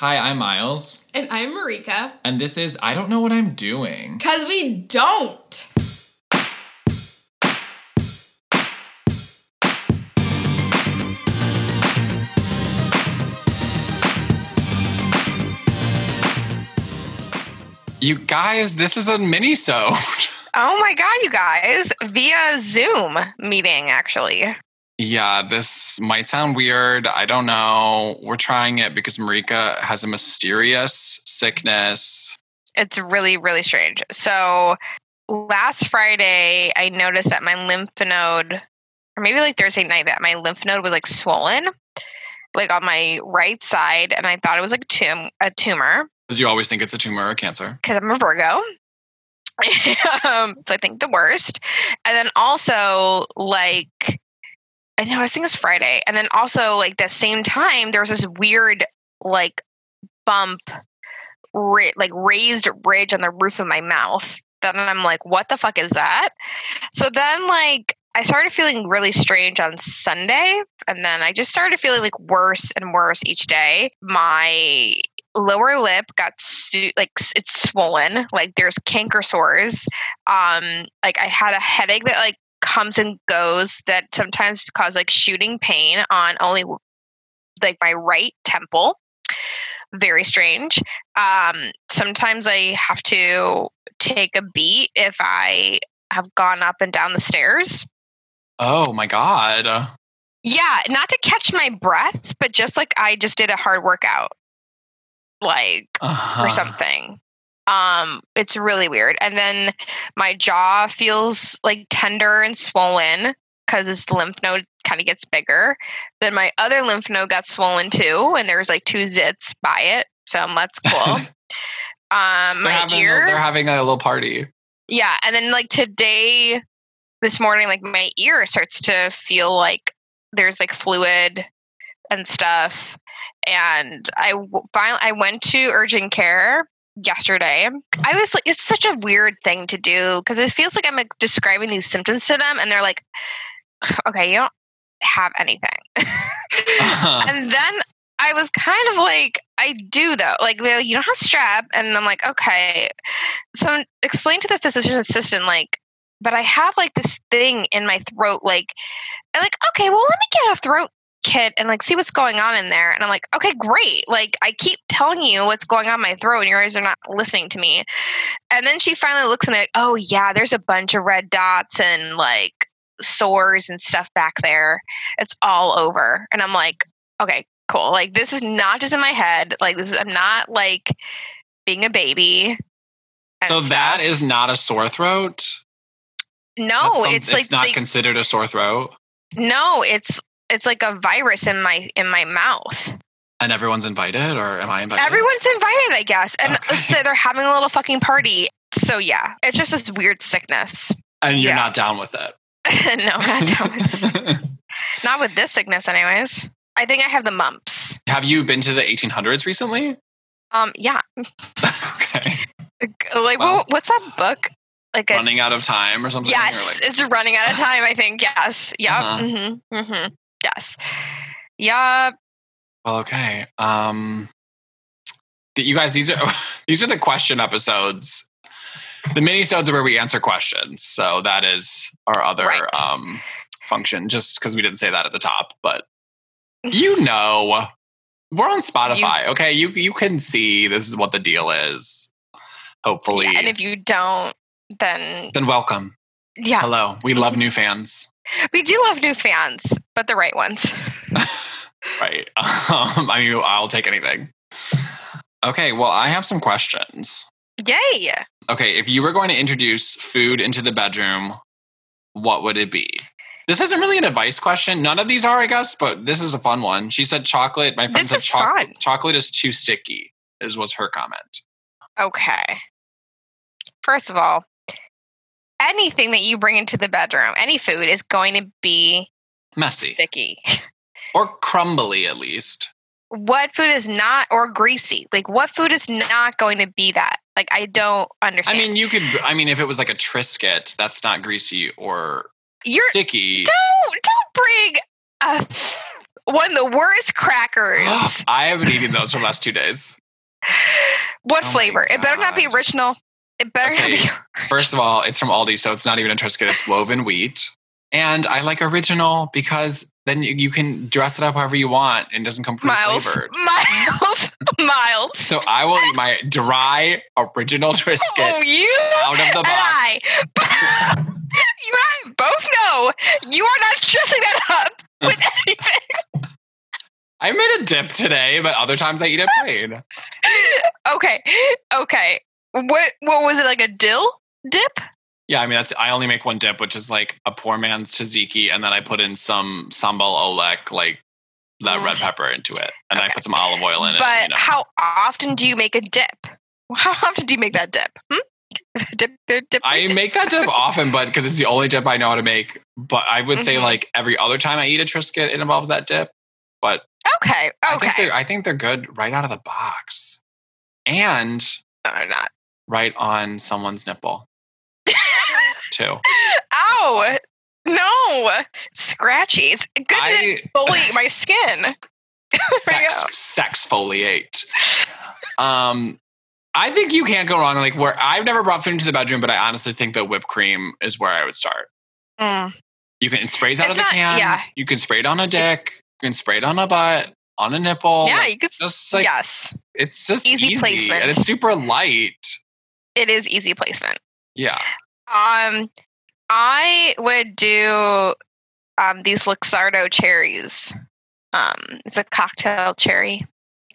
Hi, I'm Miles, And I'm Marika. and this is I Don't Know What I'm Doing. Because we don't. You guys, this is a mini-sode. Oh my god, you guys! Via Zoom meeting, actually. Yeah, this might sound weird. I don't know. We're trying it because Marika has a mysterious sickness. It's really, really strange. So last Friday, I noticed that my lymph node, or maybe like Thursday night, that my lymph node was like swollen, like on my right side, and I thought it was like a, tum- a tumor Because you always think it's a tumor or cancer. because I'm a Virgo. um, so I think the worst. And then also like I know I think it was Friday. And then also like the same time there was this weird like bump ri- like raised ridge on the roof of my mouth. Then I'm like, what the fuck is that? So then like I started feeling really strange on Sunday, and then I just started feeling like worse and worse each day. My lower lip got su- like it's swollen like there's canker sores um like i had a headache that like comes and goes that sometimes cause like shooting pain on only like my right temple very strange um sometimes i have to take a beat if i have gone up and down the stairs Oh my god. yeah not to catch my breath but just like i just did a hard workout like Uh-huh. or something. Um, it's really weird. And then my jaw feels like tender and swollen because this lymph node kind of gets bigger. Then my other lymph node got swollen too, and there's like two zits by it. So that's cool. They're um, my having, ear, they're having a little party. yeah. And then like today, this morning, like my ear starts to feel like there's like fluid and stuff. And I finally I went to urgent care yesterday. I was like, it's such a weird thing to do because it feels like I'm like describing these symptoms to them, and they're like, okay, you don't have anything. Uh-huh. and then I was kind of like, I do though. Like, they're like, you don't have strep, and I'm like, okay. So explain to the physician assistant, like, but I have like this thing in my throat, like, I'm like, okay, well, let me get a throat kit and like see what's going on in there. And I'm like, okay, great. Like, I keep telling you what's going on in my throat, and you guys are not listening to me. And then she finally looks and like, oh yeah, there's a bunch of red dots and like sores and stuff back there. It's all over. And I'm like, okay, cool. Like this is not just in my head. Like this is I'm not like being a baby. so that stuff. is not a sore throat. no, some- it's like it's not they- considered a sore throat, no, it's it's like a virus in my in my mouth. and everyone's invited, or am I invited? Everyone's invited, I guess, and Okay. they're having a little fucking party. So yeah, it's just this weird sickness. and you're yeah. not down with it. no, not, down with- not with this sickness, anyways. I think I have the mumps. Have you been to the 1800s recently? Um, yeah. okay, Like, Well, what, what's that book? Like a running out of time or something. or yes, like- it's running out of time. I think yes. Yeah. Uh-huh. Mm-hmm. Mm-hmm. Yes. Yeah. Well, okay. Um, you guys, these are these are the question episodes. The mini-sodes are where we answer questions. So that is our other Right. um, function. Just because we didn't say that at the top, but you know, we're on Spotify. okay, you you can see this is what the deal is. Hopefully, Yeah, and if you don't, then then welcome. yeah, Hello, we love new fans. We do love new fans, but the right ones. right. Um, I mean, I'll take anything. Okay, well, I have some questions. Yay! Okay, if you were going to introduce food into the bedroom, what would it be? This isn't really an advice question. None of these are, I guess, but this is a fun one. She said chocolate. My friend This said chocolate. Chocolate is too sticky. Is was her comment. Okay. First of all, anything that you bring into the bedroom, any food, is going to be Messy sticky. or crumbly, at least. What food is not or greasy? Like what food is not going to be that? Like I don't understand. I mean, you could. I mean, if it was like a Triscuit, that's not greasy or you're sticky. no, don't bring a one of the worst crackers. I haven't eaten those for the last two days. what Oh flavor? It better not be original. It better Okay. be. First of all, it's from Aldi, so it's not even a Triscuit. It's woven wheat. And I like original because then you, you can dress it up however you want and it doesn't come Miles, pre-flavored. Miles, Miles. So I will eat my dry original oh, Triscuit Oh, you out of the and box. I, you and I both know you are not dressing that up with anything. I made a dip today, but other times I eat it plain. okay, okay. What what was it like a dill dip? Yeah, I mean that's I only make one dip, which is like a poor man's tzatziki, and then I put in some sambal oelek, like that Mm. red pepper into it, and I put some olive oil in it. But you know. how often do you make a dip? How often do you make that dip? Hmm? dip, dip, dip, I make that dip often, but because it's the only dip I know how to make. But I would say Mhm. like every other time I eat a Triscuit, it involves that dip. But Okay, I think okay. they're I think they're good right out of the box, and No, I'm not. Right on someone's nipple too. Ow! No, scratchy. It's good to exfoliate my skin. sex sex foliate. Um, I think you can't go wrong. Like where I've never brought food into the bedroom, but I honestly think that whipped cream is where I would start. Mm. You can spray it out It's of the not- can. yeah. You can spray it on a dick. You can spray it on a butt, on a nipple. yeah, like, you could. just like yes, it's just Easy easy, placement. and it's super light. It is easy placement. Yeah. Um, I would do um these Luxardo cherries. Um, it's a cocktail cherry.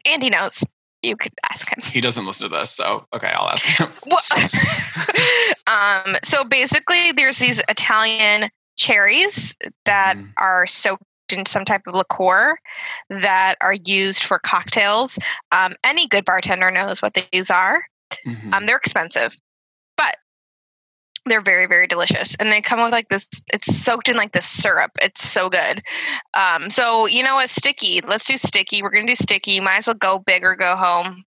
Andy knows. You could ask him. He doesn't listen to this, so okay, I'll ask him. Well, um, so basically, there's these Italian cherries that Mhm. are soaked in some type of liqueur that are used for cocktails. Um, any good bartender knows what these are. Mhm. Um, they're expensive, but they're very, very delicious. And they come with like this, it's soaked in like this syrup. It's so good. Um, so, you know what? Sticky. Let's do sticky. We're going to do sticky. Might as well go big or go home.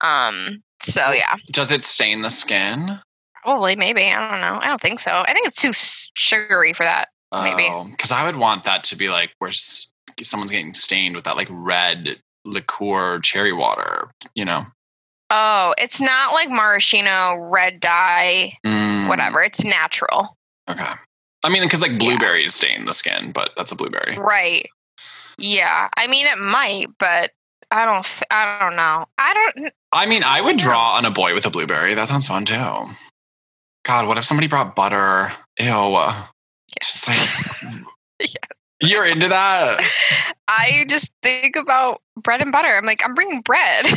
Um, so, yeah. Does it stain the skin? Probably, maybe. I don't know. I don't think so. I think it's too sugary for that. Maybe. because I would want that to be like where s- someone's getting stained with that like red liqueur cherry water. You know, Oh, it's not like maraschino red dye, Mm, whatever. It's natural. Okay. I mean, because like blueberries stain the skin, but that's a blueberry. Right. Yeah. I mean, it might, but I don't. f- I don't know. I don't. I mean, I would draw on a boy with a blueberry. That sounds fun too. God, what if somebody brought butter? Ew. Just like you're into that? I just think about bread and butter. I'm like, I'm bringing bread.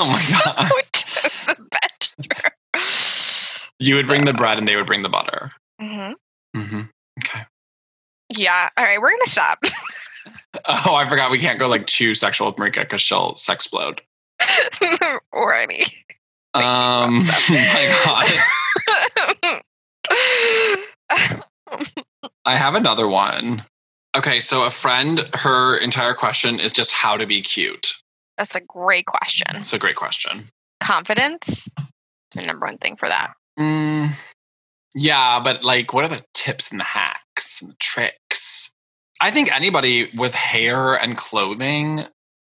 Oh my God. to the bedroom. You would bring the bread and they would bring the butter. Mm Mhm. Mm hmm Okay. Yeah. All right. We're gonna stop. Oh, I forgot we can't go like too sexual with Marika because she'll sexplode. Alrighty. Um, my God. I have another one. Okay, so a friend, her entire question is just how to be cute. That's a great question. It's a great question. Confidence is the number one thing for that. Mm, yeah, but like, what are the tips and the hacks and the tricks? I think anybody with hair and clothing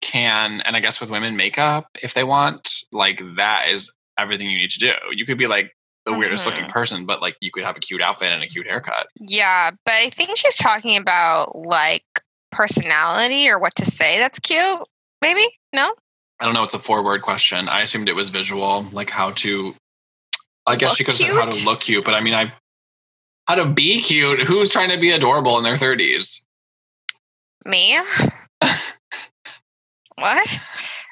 can, and I guess with women, makeup, if they want, like, that is everything you need to do. You could be like the weirdest looking Mhm. person, but like, you could have a cute outfit and a cute haircut. Yeah, but I think she's talking about like personality or what to say that's cute. Maybe? No? I don't know. It's a four word question. I assumed it was visual, like how to. I guess Look she could have said how to look cute, but I mean, I how to be cute. Who's trying to be adorable in their thirties? Me? what?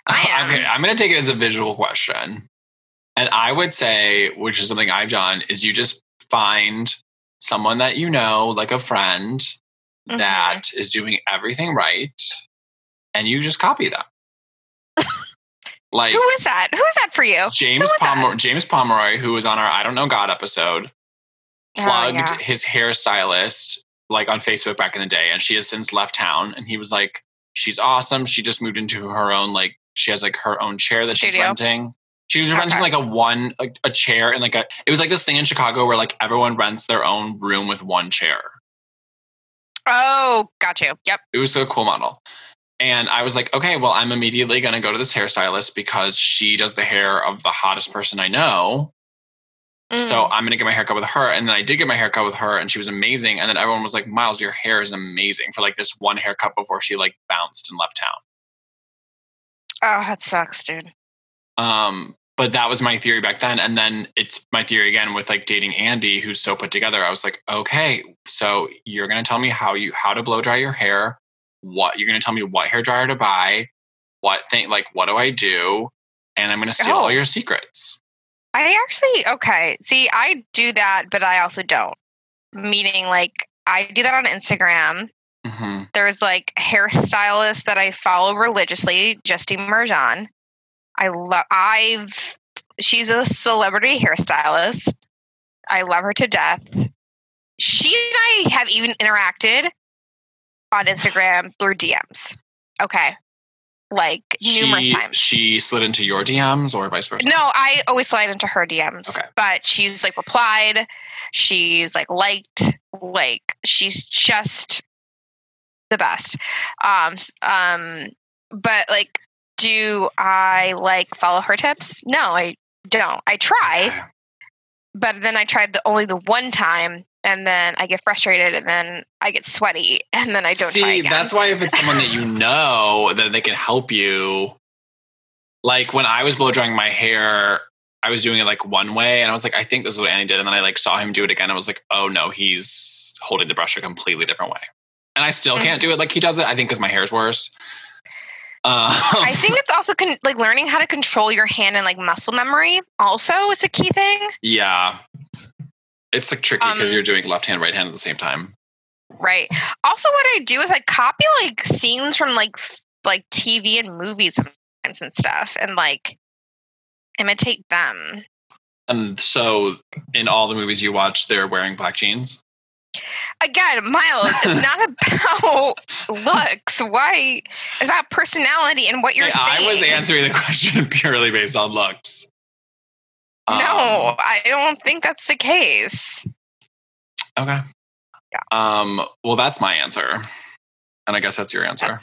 I am. Okay, I'm going to take it as a visual question, and I would say, which is something I've done, is you just find someone that you know, like a friend, Mhm. that is doing everything right, and you just copy them. like Who is that? Who is that for you? James? Pomeroy, James Pomeroy, who was on our I Don't Know God episode, Oh, plugged yeah. his hairstylist like on Facebook back in the day, and she has since left town. And he was like, "She's awesome. She just moved into her own like she has like her own chair that she's Studio. renting." She was renting like a one like a chair and like a it was like this thing in Chicago where like everyone rents their own room with one chair. Oh, got you. Yep. It was a cool model. And I was like, okay, well, I'm immediately going to go to this hairstylist because she does the hair of the hottest person I know. So Mm. I'm going to get my haircut with her. And then I did get my haircut with her and she was amazing. And then everyone was like, Miles, your hair is amazing for like this one haircut before she like bounced and left town. oh, that sucks, dude. Um, but that was my theory back then. And then it's my theory again with like dating Andy, who's so put together. I was like, okay, so you're gonna tell me how you how to blow dry your hair, what you're gonna tell me what hair dryer to buy, what thing like what do I do? And I'm gonna steal Oh. all your secrets. I actually okay. See, I do that, but I also don't. Meaning, like, I do that on Instagram. hmm There's like hairstylists that I follow religiously, Justine Marjan. I love. I've. She's a celebrity hairstylist. I love her to death. She and I have even interacted on Instagram through DMs. Okay, like numerous She times. she slid into your DMs or vice versa. No, I always slide into her DMs. Okay. But she's like replied. She's like liked. Like she's just the best. Um um but like do I like follow her tips? No, I don't. I try, but then I tried the only the one time and then I get frustrated and then I get sweaty and then I don't See, that's why if it's someone that you know, then they can help you. Like when I was blow drying my hair, I was doing it like one way, and I was like, I think this is what Andy did, and then I like saw him do it again. And I was like, oh no, he's holding the brush a completely different way, and I still Mm-hmm. can't do it like he does it. I think because my hair's worse. Um, I think it's also con- like learning how to control your hand and like muscle memory also is a key thing. yeah, it's like tricky because Um, you're doing left hand, right hand at the same time. Right. Also, what I do is I copy like scenes from like f- like TV and movies sometimes and stuff, and like imitate them. And so, in all the movies you watch, they're wearing black jeans. Again, Miles, it's not about looks. Why? It's about personality and what you're Hey, I was answering the question purely based on looks. No, Um, I don't think that's the case. Okay. Yeah. Um, well, that's my answer. And I guess that's your answer.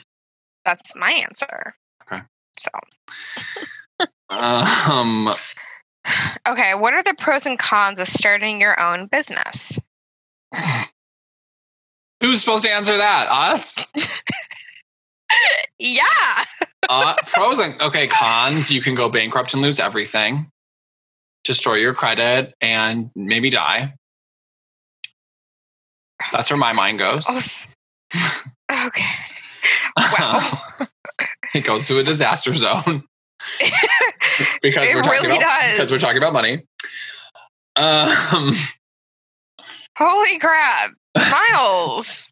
That's my answer. Okay. So, Um, okay, what are the pros and cons of starting your own business? who's supposed to answer that? Us? Yeah. Uh, pros and okay, cons. You can go bankrupt and lose everything, destroy your credit, and maybe die. That's where my mind goes. Oh, okay. Wow. it goes to a disaster zone because It we're talking really about does. because we're talking about money. Um, Holy crap. Miles.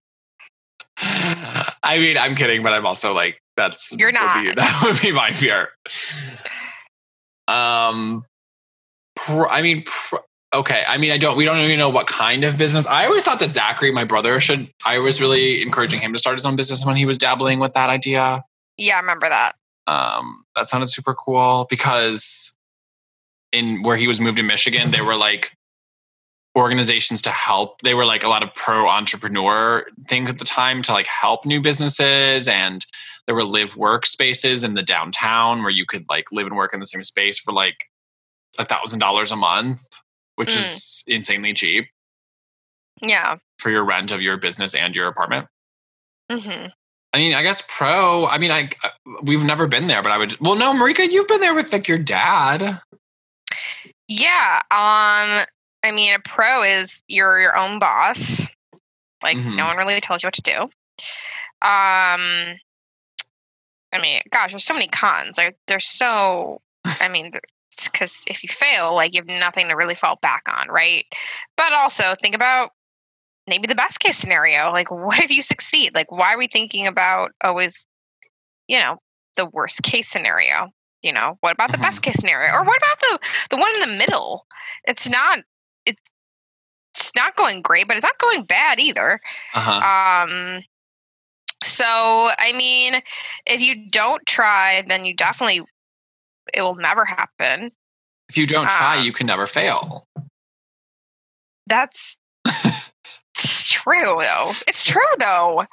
I mean, I'm kidding, but I'm also like, that's You're would be- not. that would be my fear. Um, pr- I mean, pr- okay. I mean, I don't. We don't even know what kind of business. I always thought that Zachary, my brother, should. I was really encouraging him to start his own business when he was dabbling with that idea. Yeah, I remember that. Um, that sounded super cool because in where he was moved to Michigan, they were like organizations to help. They were like a lot of pro entrepreneur things at the time to like help new businesses. And there were live work spaces in the downtown where you could like live and work in the same space for like a thousand dollars a month, which Mm. is insanely cheap Yeah. for your rent of your business and your apartment. Mm-hmm. I mean, I guess pro. I mean, I we've never been there, but I would. Well, no, Marika, you've been there with like your dad. Yeah. Um, I mean, a pro is you're your own boss. Like Mhm. no one really tells you what to do. Um, I mean, gosh, there's so many cons. Like there's so. I mean, because if you fail, like you have nothing to really fall back on, right? But also think about maybe the best case scenario. Like, what if you succeed? Like, why are we thinking about always, you know, the worst case scenario? You know, what about the Mhm. best case scenario, or what about the the one in the middle? It's not. It's not going great, but it's not going bad either. Uh huh. Um, so I mean, if you don't try, then you definitely it will never happen. if you don't try, um, you can never fail. That's It's true though. It's true though.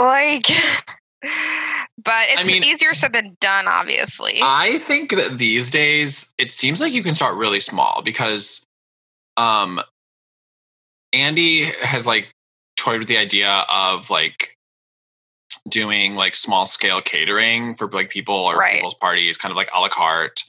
Like, but it's mean- easier said than done, obviously. I think that these days it seems like you can start really small because um Andy has like toyed with the idea of like doing like small scale catering for like people or Right. people's parties, kind of like a la carte.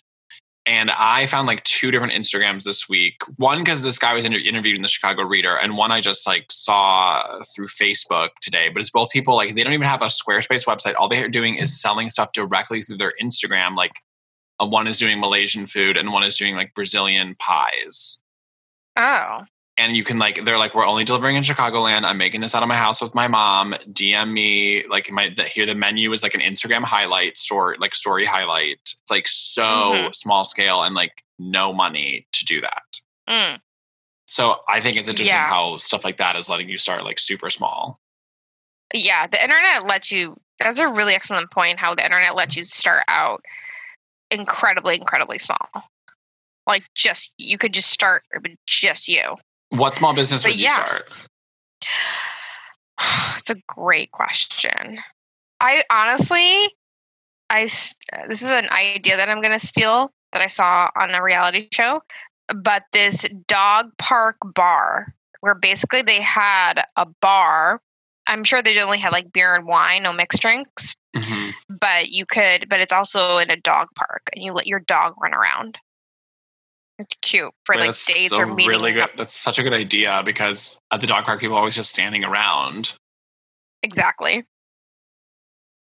And I found like two different Instagrams this week. One because this guy was inter- interviewed in the Chicago Reader, and one I just like saw through Facebook today. But it's both people like they don't even have a Squarespace website. All they're doing is selling stuff directly through their Instagram. Like uh, one is doing Malaysian food, and one is doing like Brazilian pies oh, and you can like they're like we're only delivering in chicagoland i'm making this out of my house with my mom dm me like my the, here the menu is like an instagram highlight story like story highlight it's like so Mhm. small scale and like no money to do that Mm. so i think it's interesting Yeah. how stuff like that is letting you start like super small yeah. The internet lets you. That's a really excellent point. How the internet lets you start out incredibly, incredibly small. Like just you could just start with just you. What small business But would yeah. you start It's a great question. I honestly, I this is an idea that I'm going to steal that I saw on a reality show, but this dog park bar where basically they had a bar. I'm sure they only had like beer and wine, no mixed drinks, Mhm. but you could, but it's also in a dog park and you let your dog run around. It's cute for like that's dates so or meeting. really good up. that's such a good idea because at the dog park people are always just standing around Exactly.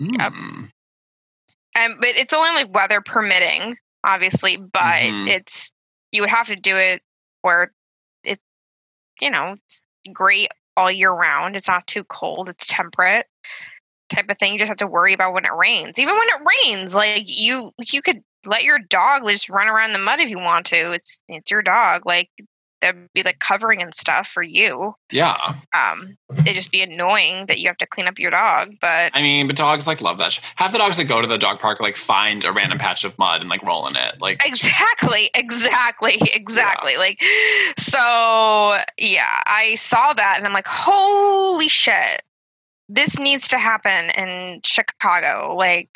Yep. Mm. Um, but it's only like weather permitting, obviously. But Mhm. it's you would have to do it where it's you know, it's great all year round. It's not too cold. It's temperate, type of thing. You just have to worry about when it rains. Even when it rains, like you, you could let your dog just run around the mud if you want to. It's it's your dog. Like that'd be like covering and stuff for you. yeah Um, it'd just be annoying that you have to clean up your dog. But I mean, but dogs like love that. Sh- Half the dogs that go to the dog park like find a random patch of mud and like roll in it. Like exactly exactly exactly like so yeah i saw that and i'm like holy shit this needs to happen in chicago like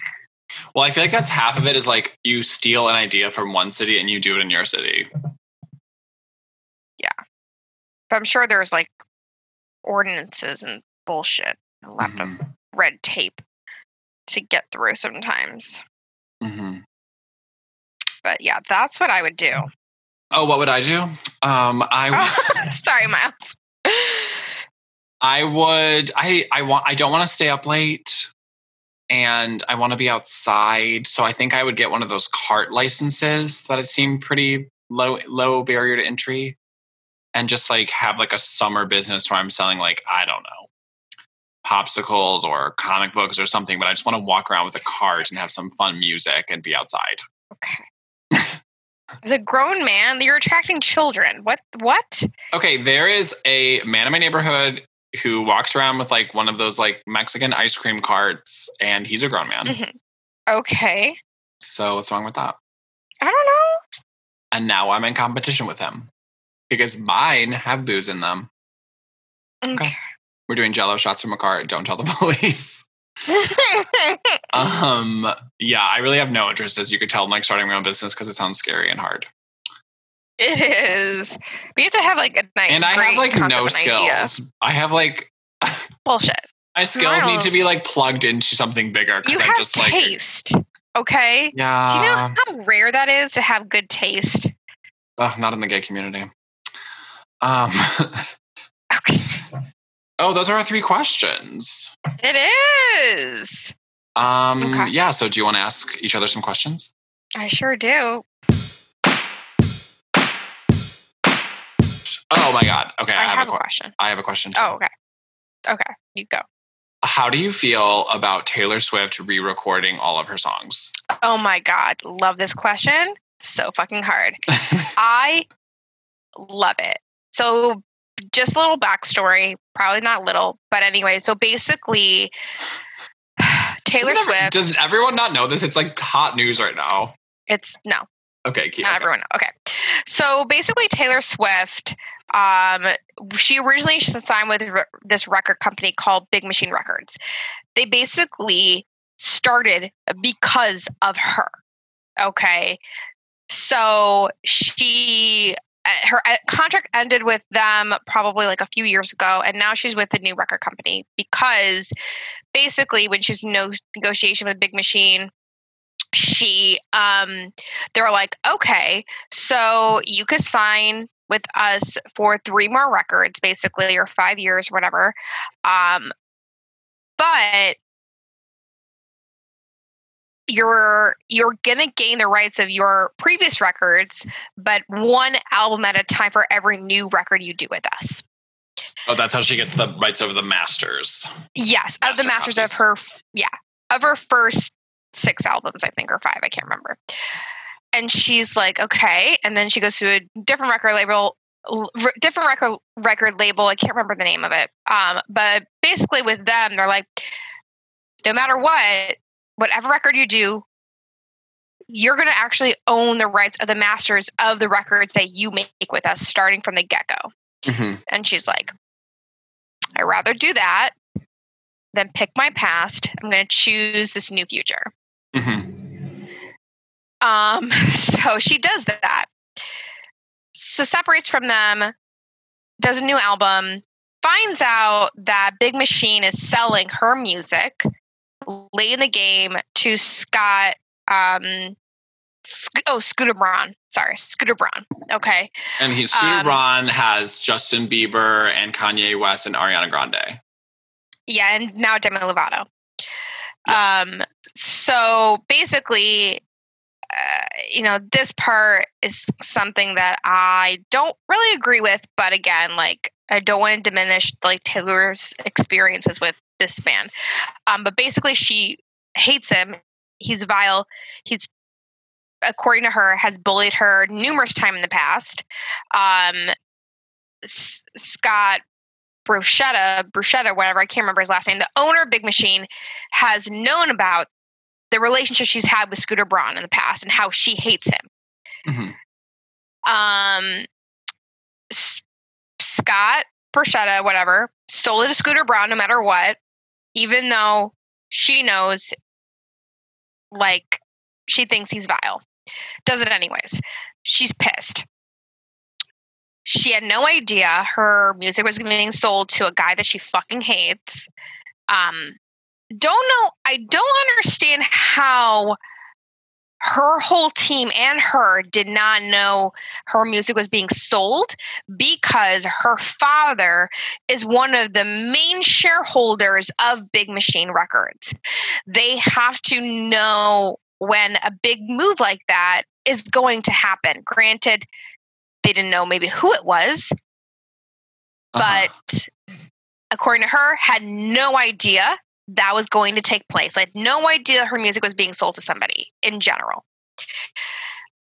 well, I feel like that's half of it is like you steal an idea from one city and you do it in your city. Yeah. But i'm sure there's like ordinances and bullshit a lot of Mhm. red tape to get through sometimes Mhm. but yeah that's what i would do Oh, what would I do? Um, I oh, sorry miles I would I I want I don't want to stay up late and I want to be outside. So I think I would get one of those cart licenses that it seemed pretty low low barrier to entry and just like have like a summer business where I'm selling like I don't know popsicles or comic books or something but I just want to walk around with a cart and have some fun music and be outside. okay as a grown man you're attracting children what what Okay, there is a man in my neighborhood who walks around with like one of those like Mexican ice cream carts and he's a grown man. Mhm. okay So what's wrong with that? I don't know. And now I'm in competition with him because mine have booze in them. Okay. We're doing jello shots from a cart. Don't tell the police. Um, yeah, I really have no interest, as you could tell, in like starting my own business because it sounds scary and hard. It is. We have to have like a nice. And I have like no idea. skills. I have like Bullshit. my skills need to be like plugged into something bigger You because I'm have just like taste. Okay. yeah. Do you know how rare that is to have good taste? Ugh, not in the gay community. Um, Okay. oh, those are our three questions. It is. Um, Okay. yeah. So, do you want to ask each other some questions? I sure do. Oh my god. Okay, I, I, have, have a question. I have a question. Too. Oh, okay. Okay. You go. How do you feel about Taylor Swift re-recording all of her songs? Oh my God. Love this question. So fucking hard. I love it. So, just a little backstory, probably not little, but anyway. So basically, Taylor every- Swift. does everyone not know this? It's like hot news right now. it's no, Okay, keep, not okay. everyone. Okay. So basically, Taylor Swift Um, she originally signed with this record company called Big Machine Records. They basically started because of her. Okay. So she uh, her uh, contract ended with them probably like a few years ago and now she's with a new record company because basically when she's no negotiation with big machine she um they were like okay so you could sign with us for three more records basically or five years whatever um but you're you're gonna gain the rights of your previous records but one album at a time for every new record you do with us. Oh, that's how she gets the rights over the masters. yes of the Master masters of her yeah of her first six albums i think or five i can't remember and she's like okay and then she goes to a different record label different record record label i can't remember the name of it um but basically with them they're like no matter what whatever record you do you're going to actually own the rights of the masters of the records that you make with us starting from the get-go Mhm. and she's like i'd rather do that than pick my past i'm going to choose this new future Mhm. Um, so she does that. So separates from them, does a new album, finds out that Big Machine is selling her music late in the game to Scott. Um, Sc- oh, Scooter Braun. Sorry, Scooter Braun. Okay. And he Scooter Um, Braun has Justin Bieber and Kanye West and Ariana Grande. Yeah, and now Demi Lovato. Um, so basically, you know, this part is something that I don't really agree with, but again, like I don't want to diminish like Taylor's experiences with this man. Um, but basically, she hates him. He's vile. He's according to her has bullied her numerous times in the past. Um, Scott Bruschetta, Bruschetta, whatever, I can't remember his last name, the owner of Big Machine has known about the relationship she's had with Scooter Braun in the past and how she hates him. Mhm. Um, S- Scott Bruschetta, whatever, sold it to Scooter Braun no matter what, even though she knows, like, she thinks he's vile. Does it anyways. She's pissed. She had no idea her music was being sold to a guy that she fucking hates. Um, don't know. I don't understand how her whole team and her did not know her music was being sold because her father is one of the main shareholders of Big Machine Records. They have to know when a big move like that is going to happen. Granted, they didn't know maybe who it was, Uh-huh. but according to her, had no idea that was going to take place. I had no idea her music was being sold to somebody in general.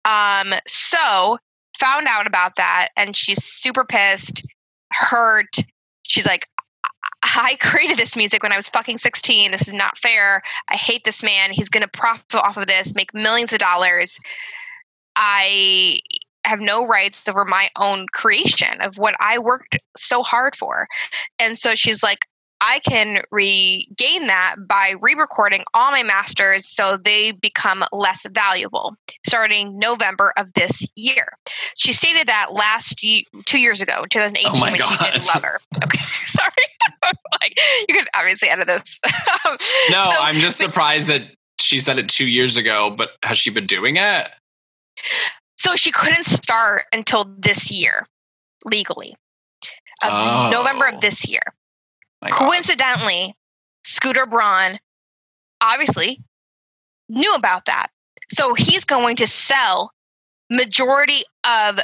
Um, so found out about that and she's super pissed, hurt. She's like, I created this music when I was fucking 16. This is not fair. I hate this man. He's going to profit off of this, make millions of dollars. I have no rights over my own creation of what I worked so hard for. And so she's like, I can regain that by re recording all my masters so they become less valuable starting November of this year. She stated that last ye- two years ago, 2018, Oh my when she did God. Lover. Okay, sorry. like, you could obviously edit this. No, so- I'm just surprised that she said it two years ago, but has she been doing it? So she couldn't start until this year, legally, of Oh. November of this year. My God. Coincidentally, Scooter Braun obviously knew about that. So he's going to sell majority of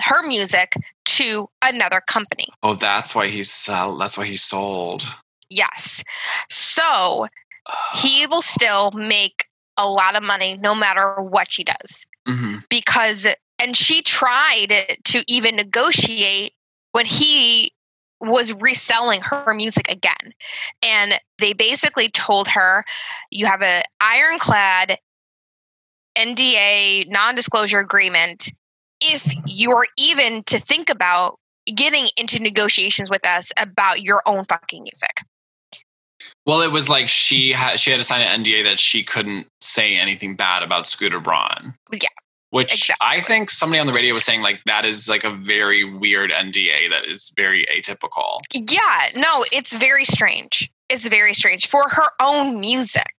her music to another company. Oh, that's why he's sell. That's why he sold. Yes. So he will still make a lot of money no matter what she does. hmm because and she tried to even negotiate when he was reselling her music again and they basically told her you have an ironclad NDA non-disclosure agreement if you're even to think about getting into negotiations with us about your own fucking music. Well, it was like she had she had to sign an NDA that she couldn't say anything bad about Scooter Braun. Yeah. Which Exactly. I think somebody on the radio was saying like that is like a very weird NDA that is very atypical. Yeah, no, it's very strange. It's very strange for her own music.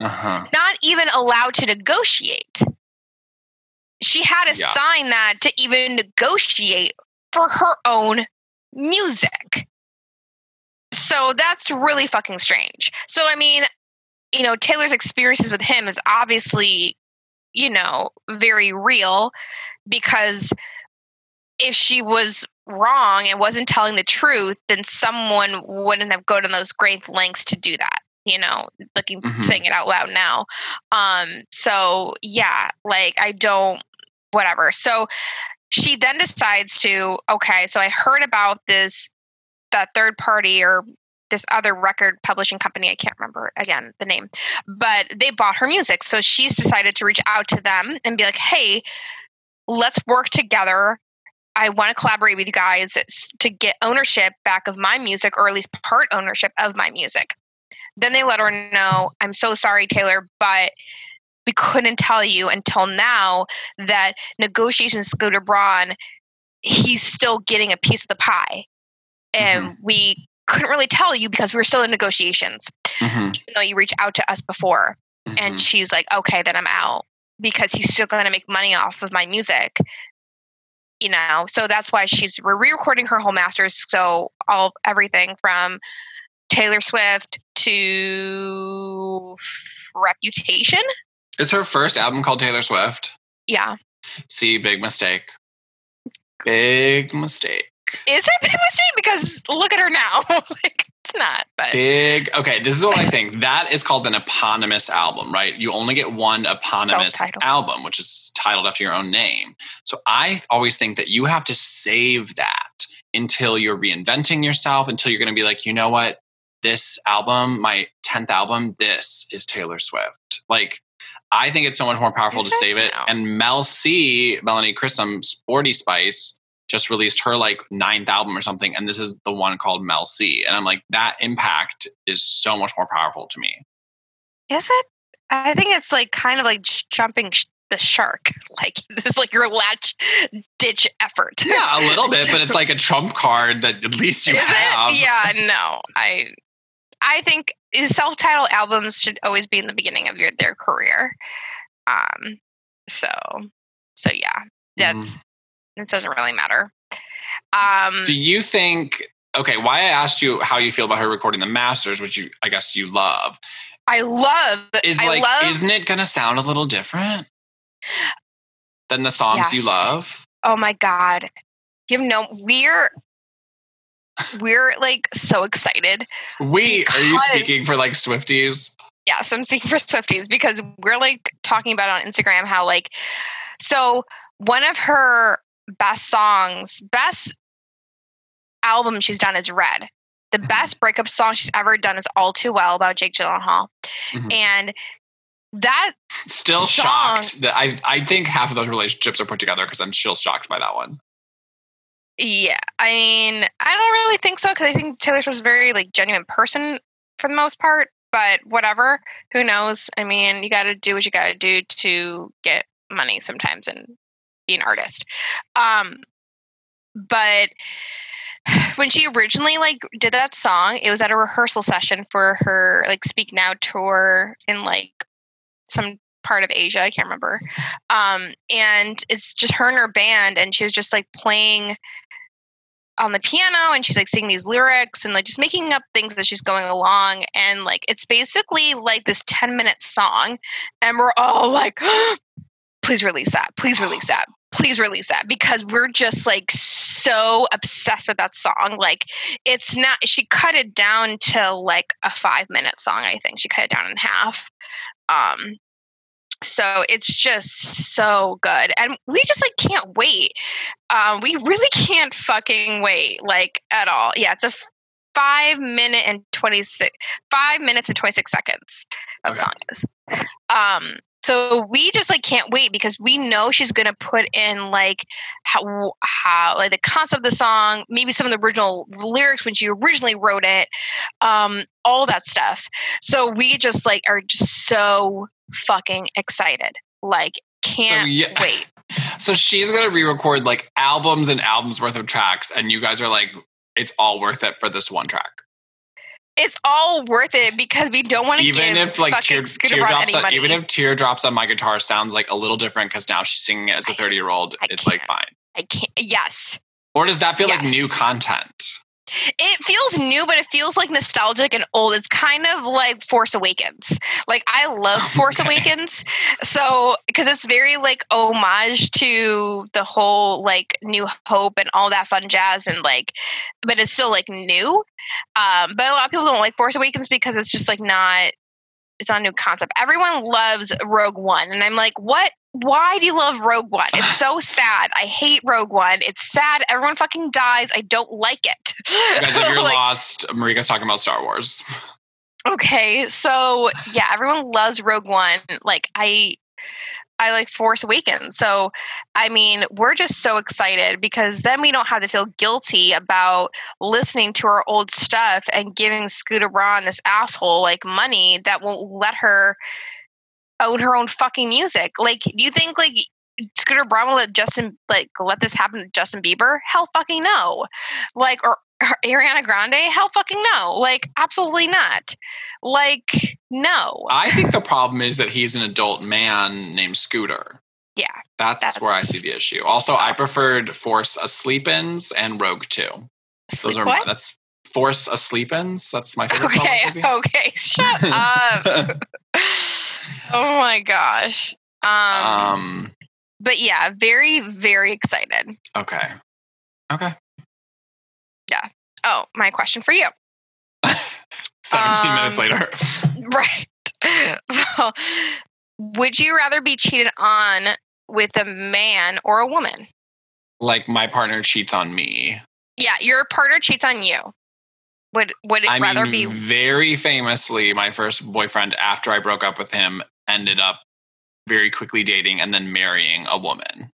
Uh-huh. Not even allowed to negotiate. She had to Yeah. sign that to even negotiate for her own music. So that's really fucking strange. So I mean, you know, Taylor's experiences with him is obviously, you know, very real because if she was wrong and wasn't telling the truth, then someone wouldn't have gone to those great lengths to do that. You know, looking Mhm. saying it out loud now. Um, so yeah, like I don't whatever. So she then decides to, okay, so I heard about this that third party or this other record publishing company, I can't remember again the name, but they bought her music. So she's decided to reach out to them and be like, hey, let's work together. I want to collaborate with you guys to get ownership back of my music, or at least part ownership of my music. Then they let her know, I'm so sorry, Taylor, but we couldn't tell you until now that negotiations with Scooter Braun, he's still getting a piece of the pie. And mm-hmm. we couldn't really tell you because we were still in negotiations, Mhm. even though you reached out to us before. And Mhm. she's like, okay, then I'm out because he's still going to make money off of my music. You know, so that's why she's we're re-recording her whole masters. So all everything from Taylor Swift to Reputation. Is her first album called Taylor Swift? Yeah, See, big mistake. Big mistake. Is it big mistake? Because look at her now. like it's not, but Big. Okay, this is what I think. That is called an eponymous album, right? You only get one eponymous Self-titled. album, which is titled after your own name. So I always think that you have to save that until you're reinventing yourself, until you're going to be like, you know what? This album, my 10th album, this is Taylor Swift. Like, I think it's so much more powerful to save it. And Mel C, Melanie Chisholm, Sporty Spice, just released her like ninth album or something, and this is the one called Mel C. And I'm like, that impact is so much more powerful to me. is it? I think it's like kind of like jumping sh- the shark. Like this is like your latch ditch effort. Yeah, a little bit, but it's like a trump card that at least you Is have. it? Yeah, no. I I think self-titled albums should always be in the beginning of your their career. Um so so yeah. That's it doesn't really matter. Um Do you think? Okay, why I asked you how you feel about her recording the masters, which you I guess you love, I love is I like, love isn't it going to sound a little different than the songs you love? oh my god. You know we're we're like so excited We are you speaking for like Swifties? Yes, I'm speaking for Swifties because we're like talking about on Instagram how like so one of her best songs, best album she's done is Red. The Mhm. best breakup song she's ever done is All Too Well about Jake Gyllenhaal. Mhm. And that Still Song. shocked that I I think half of those relationships are put together because I'm still shocked by that one. yeah, I mean, I don't really think so because I think Taylor Swift's a very like genuine person for the most part. But whatever, who knows? I mean, you got to do what you got to do to get money sometimes and be an artist. Um, but when she originally like did that song, it was at a rehearsal session for her like Speak Now tour in like some part of Asia. I can't remember. Um, and it's just her and her band, and she was just like playing on the piano and she's like singing these lyrics and like just making up things as she's going along and like it's basically like this 10 minute song and we're all like please release that please release that please release that because we're just like so obsessed with that song. Like it's not she cut it down to like a five minute song i think. She cut it down in half. Um so it's just so good. And we just like can't wait. Um we really can't fucking wait like at all. Yeah it's a f- five minute and 26 five minutes and 26 seconds. That Okay. song is. Um So we just like can't wait because we know she's gonna put in like how how like the concept of the song, maybe some of the original lyrics when she originally wrote it, um, all that stuff. So we just like are just so fucking excited. Like can't yeah. wait. So she's gonna re-record like albums and albums worth of tracks, and you guys are like, it's all worth it for this one track. It's all worth it because we don't want to Even give if like tear, teardrops, on, even if teardrops on my guitar sounds like a little different because now she's singing it as a thirty-year-old, it's like can't. fine. I can't. Yes, Or does that feel like new content? It feels new, but it feels like nostalgic and old. It's kind of like Force Awakens. Like I love Force Okay. Awakens, so because it's very like homage to the whole like New Hope and all that fun jazz, and like, but it's still like new. Um, but a lot of people don't like Force Awakens because it's just like not. It's not a new concept. Everyone loves Rogue One, and I'm like, what? Why do you love Rogue One? It's so sad. I hate Rogue One. It's sad. Everyone fucking dies. I don't like it. You guys, if you're Like, lost, Marika's talking about Star Wars. Okay, so yeah, everyone loves Rogue One. Like I I like Force Awakens. So I mean, we're just so excited because then we don't have to feel guilty about listening to our old stuff and giving Scooter Braun this asshole like money that won't let her own her own fucking music. Like, do you think like Scooter Braun will let Justin like let this happen to Justin Bieber? Hell fucking no. Like or Ariana Grande? Hell fucking no. Like, absolutely not. Like, no. I think the problem is that he's an adult man named Scooter. Yeah. That's, where I see the issue. Also, I preferred Force Asleep-ins and Rogue 2. Those are what? that's Force Asleep-ins. That's my favorite song. Okay, okay, shut up. oh my gosh. Um, um. but yeah, very, very excited. Okay. Okay. Oh, my question for you. Seventeen minutes Um, later. Right. Well, would you rather be cheated on with a man or a woman? like my partner cheats on me. Yeah, your partner cheats on you. Would would it I rather mean, be very famously, my first boyfriend, after I broke up with him, ended up very quickly dating and then marrying a woman.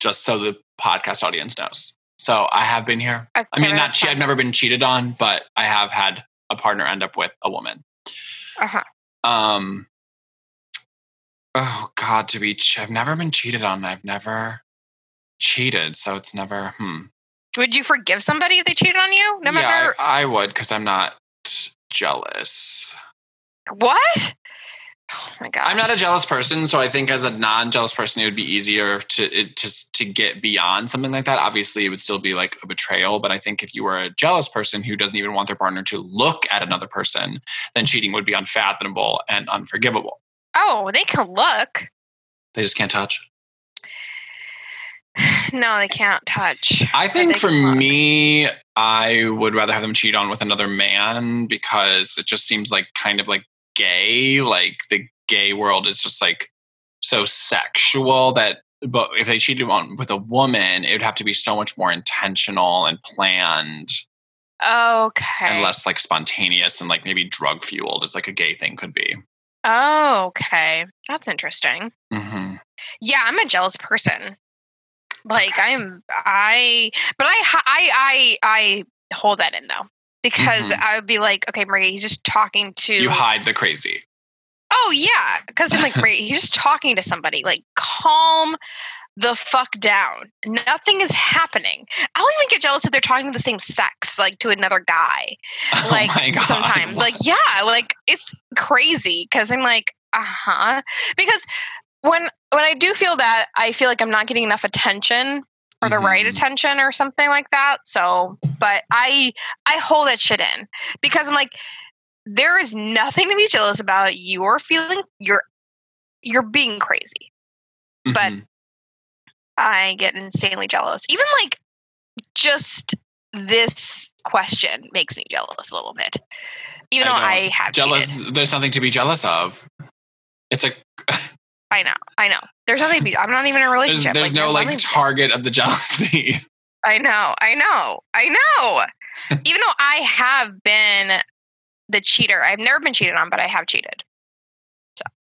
Just so the podcast audience knows. So I have been here. I mean, not che- I've never been cheated on, but I have had a partner end up with a woman. Uh-huh. Um. Oh God, to be ch- I've never been cheated on. I've never cheated, so it's never. Hmm. Would you forgive somebody if they cheated on you? No yeah, matter I, I would because I'm not jealous. what? Oh my god. I'm not a jealous person, so I think as a non-jealous person, it would be easier to it, to to get beyond something like that. Obviously, it would still be like a betrayal, but I think if you were a jealous person who doesn't even want their partner to look at another person, then cheating would be unfathomable and unforgivable. Oh, they can look. They just can't touch. No, they can't touch. I think for me, I would rather have them cheat on with another man because it just seems like kind of like gay. Like the gay world is just like so sexual that. But if they cheated on with a woman, it would have to be so much more intentional and planned Okay. and less like spontaneous and like maybe drug fueled as like a gay thing could be. Oh, okay. That's interesting. hmm Yeah, I'm a jealous person. Like I'm I but I I I I hold that in though. Because Mhm. I would be like, okay, Maria, he's just talking to You hide the crazy. Oh yeah, because I'm like, Maria, he's just talking to somebody. Like, calm the fuck down. Nothing is happening. I'll even get jealous if they're talking to the same sex, like to another guy. Like oh my god! sometimes. Like, yeah, like it's crazy because I'm like, uh-huh. Because when when I do feel that, I feel like I'm not getting enough attention or the right Mhm. attention or something like that. So, but I I hold that shit in because I'm like, there is nothing to be jealous about. You're feeling you're you're being crazy. but- Mhm. I get insanely jealous. Even like just this question makes me jealous a little bit. Even I though know. I have jealous. cheated. There's nothing to be jealous of. It's a I know. I know. There's nothing be I'm not even in a there's, relationship. there's no like target of the jealousy. I know, I know, I know. Even though I have been the cheater, I've never been cheated on, but I have cheated.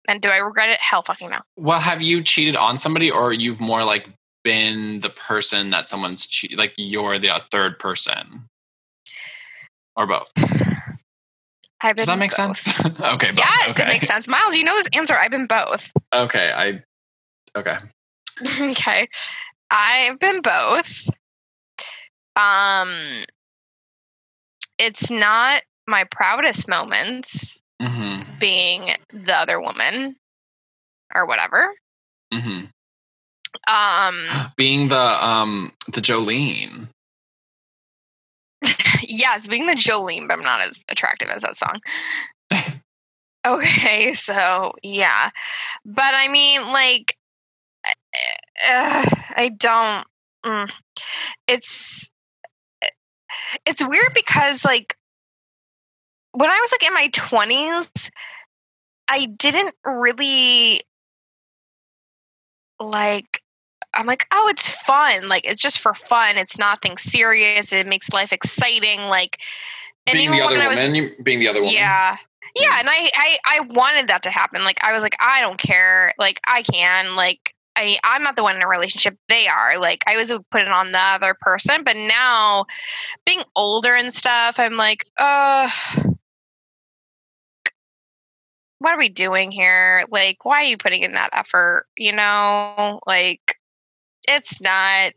And do I regret it? Hell fucking no. Well, have you cheated on somebody, or you've more like been the person that someone's cheated? Like you're the uh, third person, or both? I've Does that make both. sense? okay, both. Yes, okay. it makes sense. Miles, you know this answer. I've been both. Okay, I. Okay. okay. I've been both. Um it's not my proudest moments hmm being the other woman or whatever. hmm Um Being the um the Jolene. yes, being the Jolene, but I'm not as attractive as that song. okay, so yeah. But I mean like uh, I don't mm. it's it's weird because like when I was like in my 20s I didn't really like I'm like, oh, it's fun. Like it's just for fun. It's nothing serious. It makes life exciting. Like and being the other I was- woman. you, being the other woman. yeah. Yeah, and I, I I wanted that to happen. Like I was like, I don't care. Like I can. Like I I'm not the one in a relationship. They are. Like I was put it on the other person. But now, being older and stuff, I'm like, uh, what are we doing here? Like, why are you putting in that effort? You know, like it's not.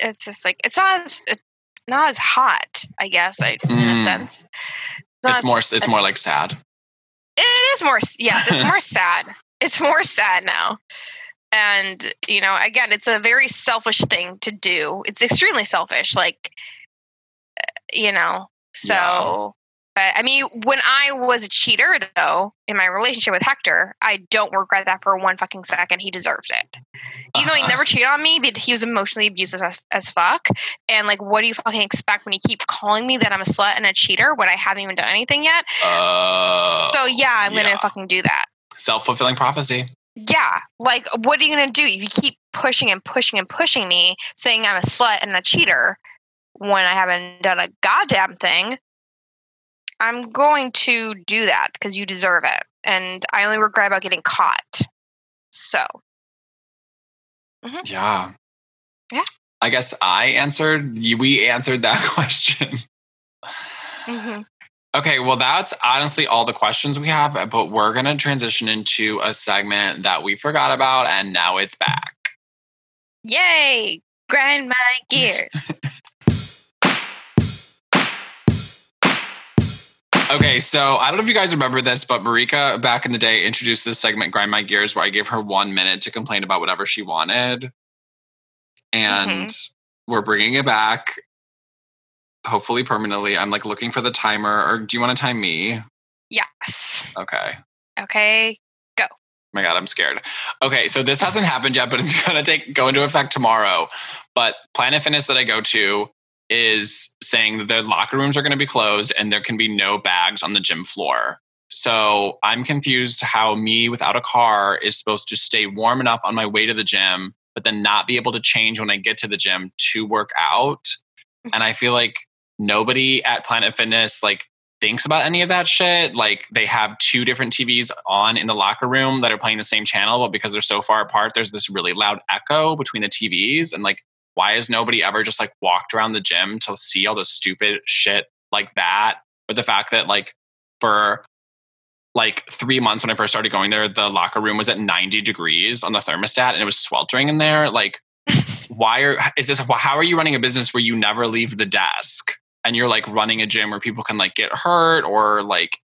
It's just like it's not as it's not as hot. I guess I in a Mm. sense. It's more. It's more like sad. It is more, yes, it's more sad. It's more sad now. And, you know, again, it's a very selfish thing to do. It's extremely selfish. Like, uh, you know, so. But I mean, when I was a cheater, though, in my relationship with Hector, I don't regret that for one fucking second. He deserved it. Even though he Uh-huh. never cheated on me, but he was emotionally abusive as, as fuck. And, like, what do you fucking expect when you keep calling me that I'm a slut and a cheater when I haven't even done anything yet? Uh, So, yeah, I'm yeah. to fucking do that. self fulfilling prophecy. Yeah. Like, what are you to do? If you keep pushing and pushing and pushing me, saying I'm a slut and a cheater when I haven't done a goddamn thing, I'm going to do that because you deserve it. And I only regret about getting caught. So, Yeah. Yeah. I guess I answered. We answered that question. mhm. Okay, well, that's honestly all the questions we have, but we're going to transition into a segment that we forgot about, and now it's back. yay! Grind my gears. Okay, so I don't know if you guys remember this, but Marika back in the day introduced this segment, Grind My Gears, where I gave her one minute to complain about whatever she wanted. And mm-hmm. we're bringing it back, hopefully permanently. I'm like looking for the timer, or do you want to time me? yes. Okay. Okay. Go. Oh my god, I'm scared. Okay, so this hasn't happened yet, but it's gonna take go into effect tomorrow. But Planet Fitness that I go to is saying that their locker rooms are gonna be closed and there can be no bags on the gym floor. So I'm confused how me without a car is supposed to stay warm enough on my way to the gym, but then not be able to change when I get to the gym to work out. Mm-hmm. And I feel like nobody at Planet Fitness like thinks about any of that shit. Like they have two different TVs on in the locker room that are playing the same channel, but because they're so far apart, there's this really loud echo between the TVs. And like, why has nobody ever just like walked around the gym to see all the stupid shit like that? Or the fact that like for like three months when I first started going there, the locker room was at 90 degrees on the thermostat and it was sweltering in there. Like, why are is this how are you running a business where you never leave the desk and you're like running a gym where people can like get hurt or like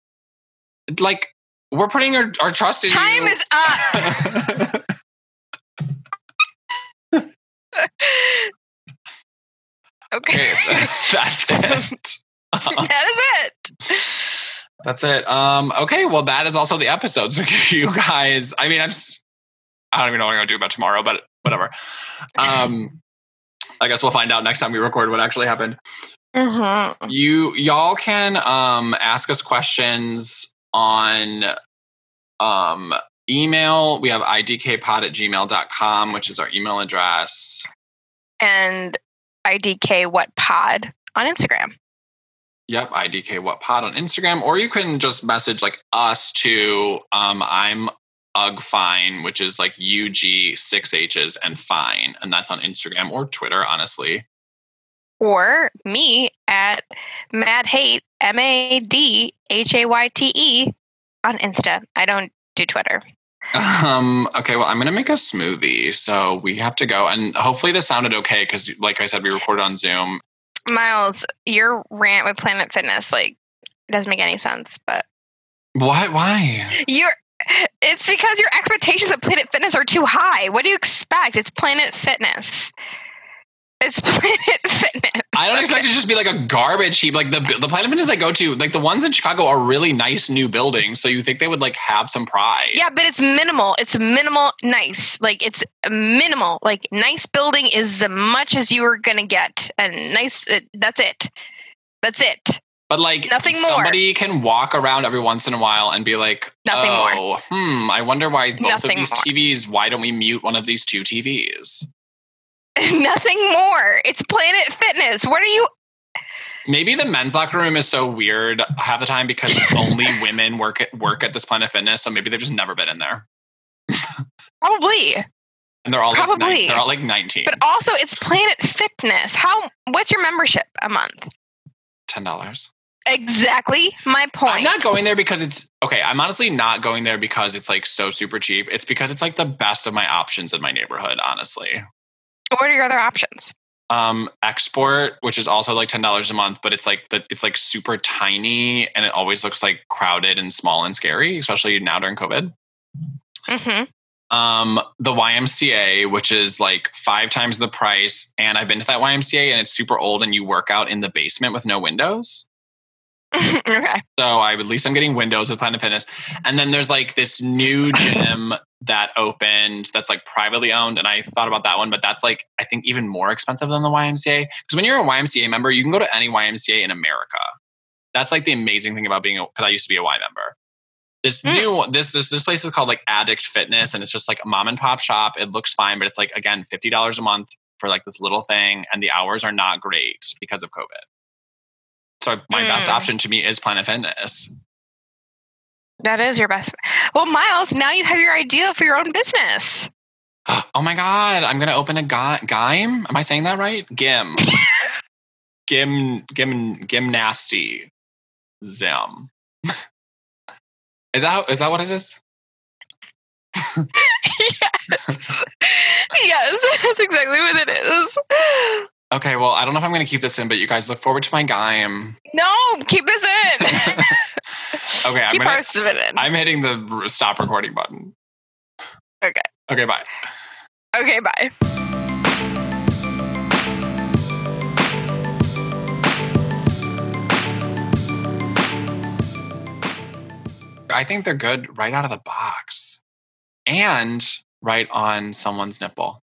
like we're putting our, our trust in you? Time you. is up. okay. that's it. that is it. That's it. Um, okay, well, that is also the episode. So you guys, I mean, I'm, I don't even know what I'm gonna do about tomorrow, but whatever. Um, I guess we'll find out next time we record what actually happened. Mm-hmm. You y'all can um ask us questions on um email. We have idkpod at gmail.com, which is our email address. And IDK what pod on Instagram. Yep, IDK what pod on Instagram, or you can just message like us to um I'm UG Fine, which is like U G six H's and Fine, and that's on Instagram or Twitter. Honestly, or me at Mad Hayte M A D H A Y T E on Insta. I don't do Twitter. Um, okay, well, I'm gonna make a smoothie, so we have to go. And hopefully, this sounded okay because, like I said, we recorded on Zoom. Miles, your rant with Planet Fitness like it doesn't make any sense. But What? Why? you're it's because your expectations of Planet Fitness are too high. What do you expect? It's Planet Fitness. It's Planet Fitness. I don't expect it to just be like a garbage heap. Like the the Planet Fitness I go to, like the ones in Chicago are really nice new buildings. So you think they would like have some pride? Yeah, but it's minimal. It's minimal nice. Like it's minimal. Like nice building is the much as you are going to get. And nice it, that's it. That's it. But like Nothing more. somebody can walk around every once in a while and be like, Nothing more. oh, hmm, I wonder why both Nothing of these more. TVs, why don't we mute one of these two TVs? Nothing more. It's Planet Fitness. What are you Maybe the men's locker room is so weird half the time because only women work at work at this Planet Fitness. So maybe they've just never been in there. probably? And they're all like, Probably. nine- they're all like 19. But also it's Planet Fitness. How what's your membership a month? $10. Exactly my point. I'm not going there because it's okay. I'm honestly not going there because it's like so super cheap. It's because it's like the best of my options in my neighborhood, honestly. What are your other options? Um, Xsport, which is also like ten dollars a month, but it's like the it's like super tiny and it always looks like crowded and small and scary, especially now during COVID. hmm Um, the YMCA, which is like five times the price, and I've been to that YMCA and it's super old and you work out in the basement with no windows. okay. So I at least I'm getting windows with Planet Fitness. And then there's like this new gym that opened that's like privately owned. And I thought about that one, but that's like I think even more expensive than the YMCA. Because when you're a YMCA member, you can go to any YMCA in America. That's like the amazing thing about being a because I used to be a Y member. This Mm. new this this this place is called like Addict Fitness, and it's just like a mom and pop shop. It looks fine, but it's like again fifty dollars a month for like this little thing, and the hours are not great because of COVID. So my best Mm. option to me is Planet Fitness. That is your best. Well, Miles, now you have your idea for your own business. Oh my god, I'm gonna open a gi- gym. Am I saying that right? Gim. Gim gim gymnasty. Zim. is that is that what it is? yes. yes, that's exactly what it is. Okay, well, I don't know if I'm gonna keep this in, but you guys look forward to my gym. No, keep this in. Okay, I'm keep gonna- parts of it in. I'm hitting the stop recording button. Okay. Okay, bye. okay, bye. I think they're good right out of the box. And right on someone's nipple.